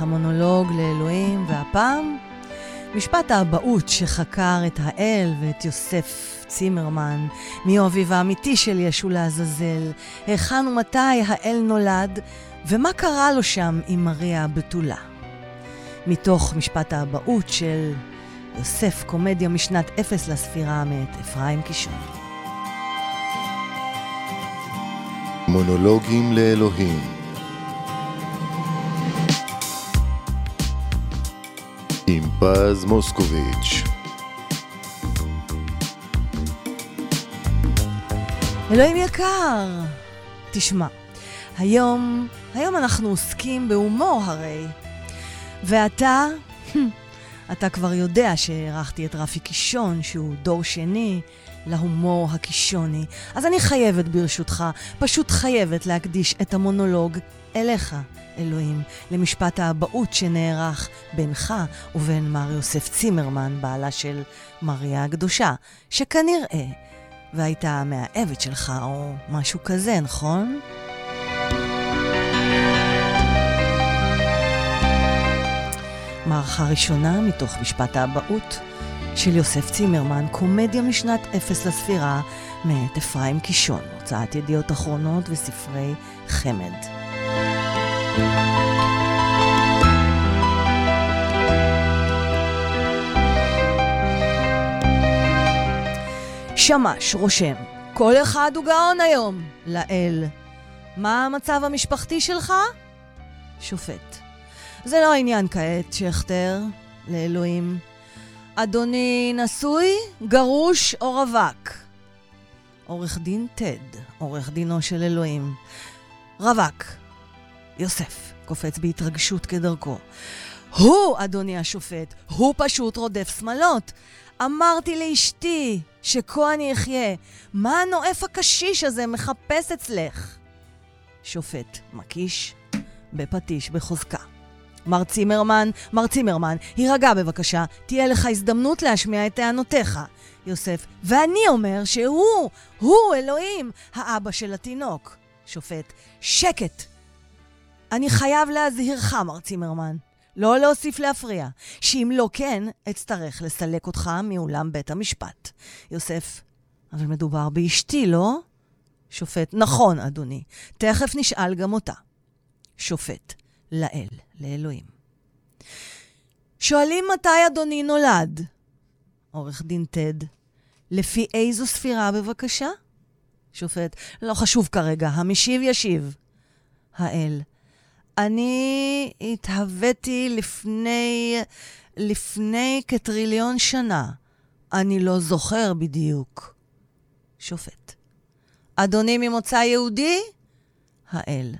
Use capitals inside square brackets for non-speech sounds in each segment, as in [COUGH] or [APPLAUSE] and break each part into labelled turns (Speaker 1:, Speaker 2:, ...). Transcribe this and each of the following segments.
Speaker 1: המונולוג לאלוהים, והפעם משפט האבהות שחקר את האל ואת יוסף צימרמן, מי הוא אביו האמיתי של ישו לעזאזל, היכן ומתי האל נולד, ומה קרה לו שם עם מריה הבתולה. מתוך משפט האבהות של יוסף, קומדיה משנת אפס לספירה מאת אפרים קישון.
Speaker 2: מונולוגים לאלוהים עם פז מוסקוביץ'
Speaker 1: אלוהים יקר, תשמע, היום, היום אנחנו עוסקים בהומור הרי, ואתה, אתה כבר יודע שהערכתי את רפי קישון, שהוא דור שני להומור הקישוני. אז אני חייבת, ברשותך, פשוט חייבת להקדיש את המונולוג אליך, אלוהים, למשפט האבהות שנערך בינך ובין מר יוסף צימרמן, בעלה של מריה הקדושה, שכנראה והייתה המאהבת שלך או משהו כזה, נכון? מערכה ראשונה מתוך משפט האבהות של יוסף צימרמן, קומדיה משנת אפס לספירה, מאת אפרים קישון, הוצאת ידיעות אחרונות וספרי חמד. שמש רושם, כל אחד הוא גאון היום, לאל. מה המצב המשפחתי שלך? שופט. זה לא העניין כעת, שכטר, לאלוהים. אדוני נשוי, גרוש או רווק? עורך דין טד, עורך דינו של אלוהים. רווק. יוסף קופץ בהתרגשות כדרכו. הוא, אדוני השופט, הוא פשוט רודף שמלות. אמרתי לאשתי שכה אני אחיה. מה הנואף הקשיש הזה מחפש אצלך? שופט מקיש בפטיש בחוזקה. מר צימרמן, מר צימרמן, הירגע בבקשה, תהיה לך הזדמנות להשמיע את טענותיך. יוסף, ואני אומר שהוא, הוא אלוהים, האבא של התינוק. שופט, שקט! אני חייב להזהירך, מר צימרמן. לא להוסיף להפריע, שאם לא כן, אצטרך לסלק אותך מאולם בית המשפט. יוסף, אבל מדובר באשתי, לא? שופט, נכון, אדוני. תכף נשאל גם אותה. שופט, לאל, לאלוהים. שואלים מתי אדוני נולד? עורך דין טד, לפי איזו ספירה בבקשה? שופט, לא חשוב כרגע, המשיב ישיב. האל, אני התהוויתי לפני, לפני כטריליון שנה. אני לא זוכר בדיוק. שופט. אדוני ממוצא יהודי? האל.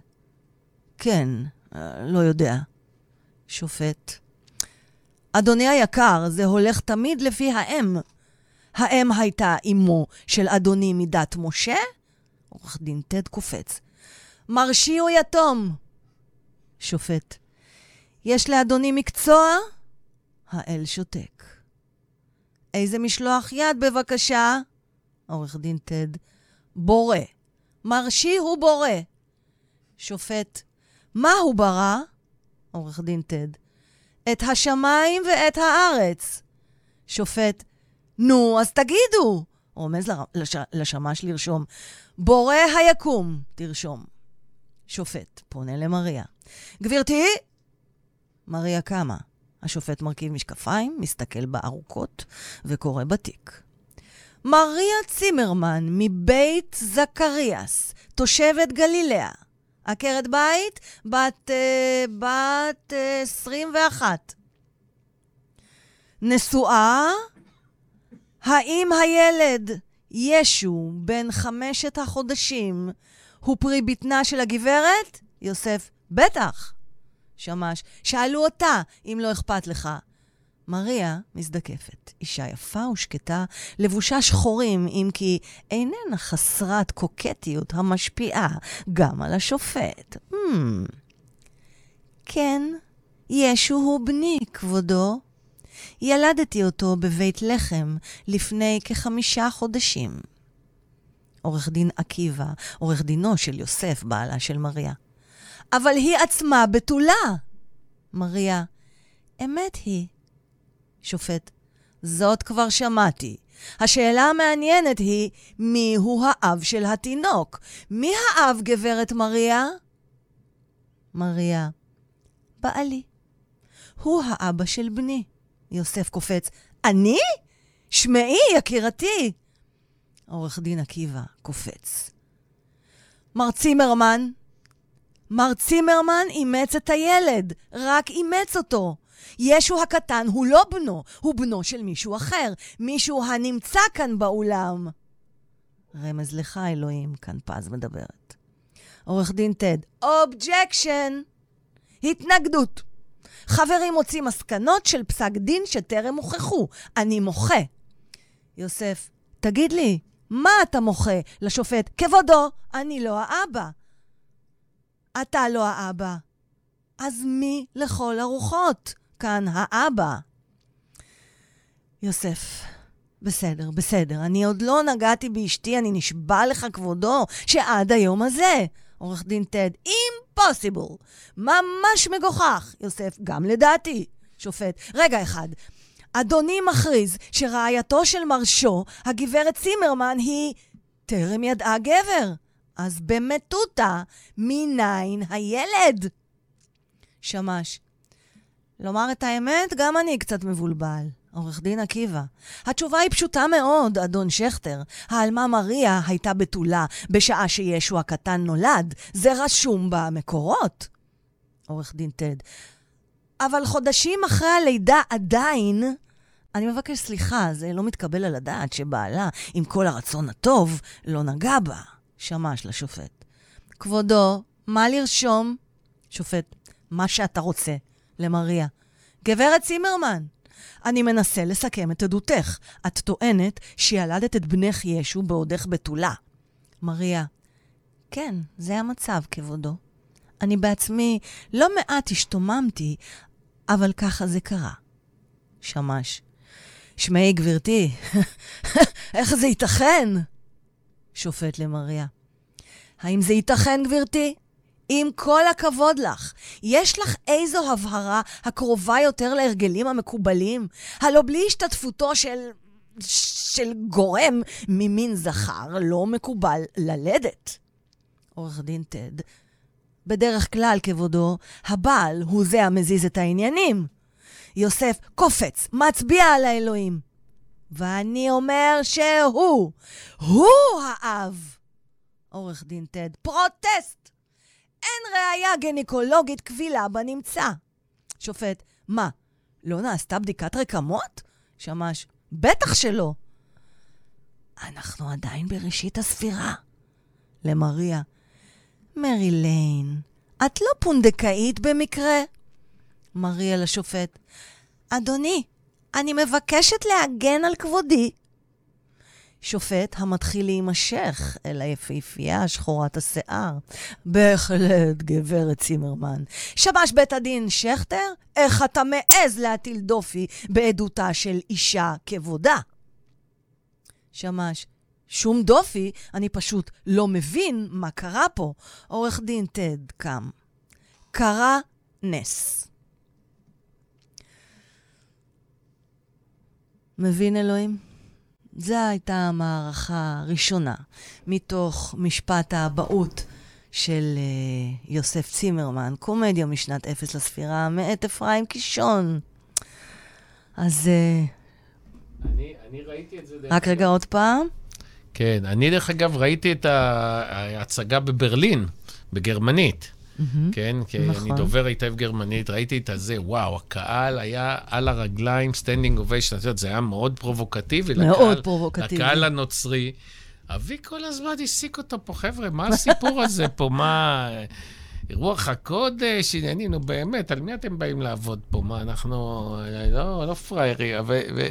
Speaker 1: כן, לא יודע. שופט. אדוני היקר, זה הולך תמיד לפי האם. האם הייתה אמו של אדוני מדת משה? עורך דין טד קופץ. מרשי הוא יתום. שופט. יש לאדוני מקצוע? האל שותק. איזה משלוח יד בבקשה? עורך דין טד. בורא. מרשי הוא בורא. שופט. מה הוא ברא? עורך דין טד. את השמיים ואת הארץ. שופט. נו, אז תגידו. רומז לש... לשמש לרשום. בורא היקום, תרשום. שופט, פונה למריה. גברתי? מריה קמה. השופט מרכיב משקפיים, מסתכל בארוכות וקורא בתיק. מריה צימרמן מבית זכריאס, תושבת גלילאה. עקרת בית, בת, uh, בת uh, 21. נשואה? האם הילד, ישו, בן חמשת החודשים, הוא פרי בטנה של הגברת? יוסף, בטח. שמש, שאלו אותה אם לא אכפת לך. מריה מזדקפת, אישה יפה ושקטה, לבושה שחורים, אם כי איננה חסרת קוקטיות המשפיעה גם על השופט. Hmm. כן, ישו הוא בני, כבודו. ילדתי אותו בבית לחם לפני כחמישה חודשים. עורך דין עקיבא, עורך דינו של יוסף, בעלה של מריה. אבל היא עצמה בתולה. מריה, אמת היא. שופט, זאת כבר שמעתי. השאלה המעניינת היא, מי הוא האב של התינוק? מי האב, גברת מריה? מריה, בעלי. הוא האבא של בני. יוסף קופץ, אני? שמעי, יקירתי. עורך דין עקיבא קופץ. מר צימרמן, מר צימרמן אימץ את הילד, רק אימץ אותו. ישו הקטן הוא לא בנו, הוא בנו של מישהו אחר, מישהו הנמצא כאן באולם. רמז לך, אלוהים, כאן פז מדברת. עורך דין טד, objection! התנגדות. חברים מוציאים מסקנות של פסק דין שטרם הוכחו. אני מוחה. יוסף, תגיד לי, מה אתה מוחה? לשופט, כבודו, אני לא האבא. אתה לא האבא. אז מי לכל הרוחות? כאן האבא. יוסף, בסדר, בסדר, אני עוד לא נגעתי באשתי, אני נשבע לך, כבודו, שעד היום הזה. עורך דין טד, אימפוסיבול. ממש מגוחך. יוסף, גם לדעתי. שופט, רגע אחד. אדוני מכריז שרעייתו של מרשו, הגברת צימרמן, היא טרם ידעה גבר. אז במטותא, מניין הילד? שמש, לומר את האמת, גם אני קצת מבולבל. עורך דין עקיבא. התשובה היא פשוטה מאוד, אדון שכטר. העלמה מריה הייתה בתולה בשעה שישו הקטן נולד. זה רשום במקורות. עורך דין טד. אבל חודשים אחרי הלידה עדיין... אני מבקש סליחה, זה לא מתקבל על הדעת שבעלה, עם כל הרצון הטוב, לא נגע בה. שמש לשופט. כבודו, מה לרשום? שופט, מה שאתה רוצה. למריה. גברת צימרמן, אני מנסה לסכם את עדותך. את טוענת שילדת את בנך ישו בעודך בתולה. מריה, כן, זה המצב, כבודו. אני בעצמי לא מעט השתוממתי, אבל ככה זה קרה. שמש, שמעי, גברתי, [LAUGHS] איך זה ייתכן? שופט למריה, האם זה ייתכן, גברתי? עם כל הכבוד לך, יש לך איזו הבהרה הקרובה יותר להרגלים המקובלים? הלא בלי השתתפותו של... של גורם ממין זכר לא מקובל ללדת. עורך דין טד, בדרך כלל, כבודו, הבעל הוא זה המזיז את העניינים. יוסף קופץ, מצביע על האלוהים. ואני אומר שהוא, הוא האב. עורך דין טד, protest! אין ראייה גניקולוגית קבילה בנמצא. שופט, מה, לא נעשתה בדיקת רקמות? שמש, בטח שלא. אנחנו עדיין בראשית הספירה. למריה, מרי ליין, את לא פונדקאית במקרה? מריה לשופט, אדוני, אני מבקשת להגן על כבודי. שופט המתחיל להימשך אל היפהפייה שחורת השיער. בהחלט, גברת צימרמן. שבש בית הדין שכטר, איך אתה מעז להטיל דופי בעדותה של אישה כבודה? שמש, שום דופי, אני פשוט לא מבין מה קרה פה. עורך דין טד קם. קרה נס. מבין אלוהים? זו הייתה המערכה הראשונה מתוך משפט האבהות של אה, יוסף צימרמן, קומדיה משנת אפס לספירה, מאת אפרים קישון. אז... אה,
Speaker 3: אני, אני ראיתי את זה...
Speaker 1: רק רגע עוד פעם.
Speaker 3: כן, אני דרך אגב ראיתי את ההצגה בברלין, בגרמנית. Mm-hmm. כן, כי נכון. אני דובר היטב גרמנית, ראיתי את הזה, וואו, הקהל היה על הרגליים, standing ovation, את יודעת, זה היה מאוד פרובוקטיבי.
Speaker 1: מאוד לקהל, פרובוקטיבי.
Speaker 3: לקהל הנוצרי. אבי כל הזמן העסיק אותו פה, חבר'ה, מה הסיפור הזה פה? מה... רוח הקודש, עניינים, נו באמת, על מי אתם באים לעבוד פה? מה, אנחנו לא, לא פראיירים, ו... ו...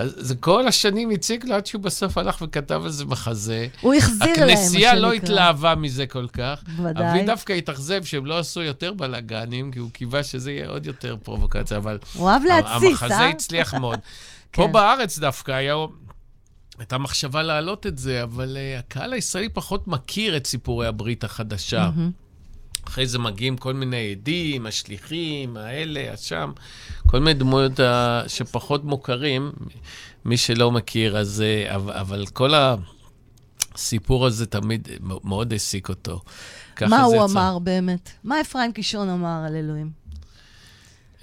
Speaker 3: אז זה כל השנים הציג לו עד שהוא בסוף הלך וכתב על זה מחזה.
Speaker 1: הוא החזיר להם, מה
Speaker 3: שנקרא. הכנסייה לא התלהבה מזה כל כך. ודאי. אבי דווקא התאכזב שהם לא עשו יותר בלאגנים, כי הוא קיווה שזה יהיה עוד יותר פרובוקציה, אבל...
Speaker 1: הוא אהב להתסיס, אה?
Speaker 3: המחזה הצליח [LAUGHS] מאוד. פה כן. בארץ דווקא היה... הייתה מחשבה להעלות את זה, אבל uh, הקהל הישראלי פחות מכיר את סיפורי הברית החדשה. Mm-hmm. אחרי זה מגיעים כל מיני עדים, השליחים, האלה, השם, כל מיני דמויות ה- שפחות מוכרים, מי שלא מכיר, אז... אה, אבל, כל הסיפור הזה תמיד מאוד העסיק אותו.
Speaker 1: מה הוא
Speaker 3: יצא.
Speaker 1: אמר באמת? מה אפרים קישון אמר על אלוהים?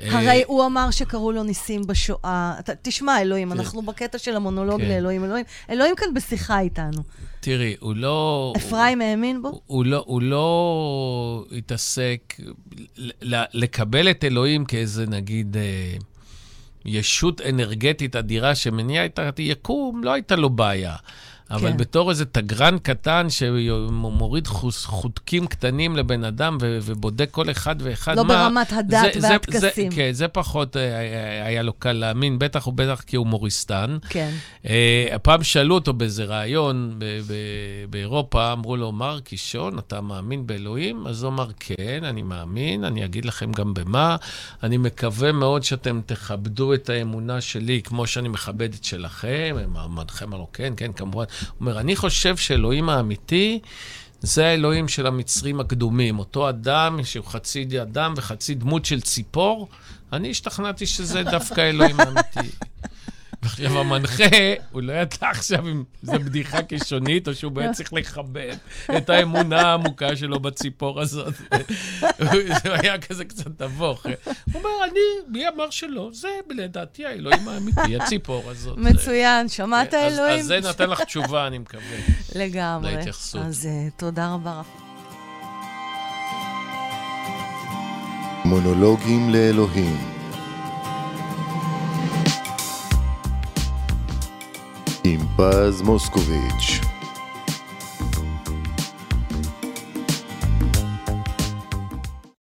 Speaker 3: אה,
Speaker 1: הרי הוא אמר שקראו לו ניסים בשואה. אתה, תשמע, אלוהים. אנחנו בקטע של המונולוג
Speaker 3: כן.
Speaker 1: לאלוהים. אלוהים, אלוהים כאן בשיחה איתנו.
Speaker 3: תראי, הוא לא...
Speaker 1: אפרים האמין בו?
Speaker 3: הוא, לא, הוא לא התעסק לקבל את אלוהים כאיזה, נגיד, אה, ישות אנרגטית אדירה שמניעה את היקום, לא הייתה לו בעיה. אבל
Speaker 1: כן.
Speaker 3: בתור איזה תגרן קטן שמוריד חוס- חוטקים קטנים לבן אדם ו- ובודק כל אחד ואחד
Speaker 1: לא
Speaker 3: מה...
Speaker 1: ברמת הדת
Speaker 3: זה-
Speaker 1: והטקסים.
Speaker 3: זה- כן, זה פחות אה, היה- היה לו קל להאמין, בטח ובטח כי הוא מוריסטן.
Speaker 1: כן.
Speaker 3: אה, הפעם שאלו אותו באיזה ראיון ב- ב- באירופה, אמרו לו, מר קישון, אתה מאמין באלוהים? אז הוא אמר, כן, אני מאמין, אני אגיד לכם גם במה. אני מקווה מאוד שאתם תכבדו את האמונה שלי כמו שאני מכבד את שלכם. מעמדכם אמרו, כן, כן, כמובן. הוא אומר, אני חושב שאלוהים האמיתי... זה האלוהים של המצרים הקדומים, אותו אדם שהוא חצי אדם וחצי דמות של ציפור, אני השתכנעתי שזה דווקא האלוהים האמיתי. [LAUGHS] ועכשיו המנחה, הוא לא ידע עכשיו אם זו בדיחה קישונית, או שהוא באמת צריך לכבד את האמונה העמוקה שלו בציפור הזאת. זה היה כזה קצת נבוך. הוא אומר, אני, מי אמר שלא? זה לדעתי האלוהים האמיתי, הציפור הזאת.
Speaker 1: מצוין, שמעת אלוהים?
Speaker 3: אז זה נותן לך תשובה, אני מקווה.
Speaker 1: לגמרי.
Speaker 3: להתייחסות.
Speaker 1: אז אה, תודה רבה.
Speaker 2: מונולוגים לאלוהים. עם פז מוסקוביץ'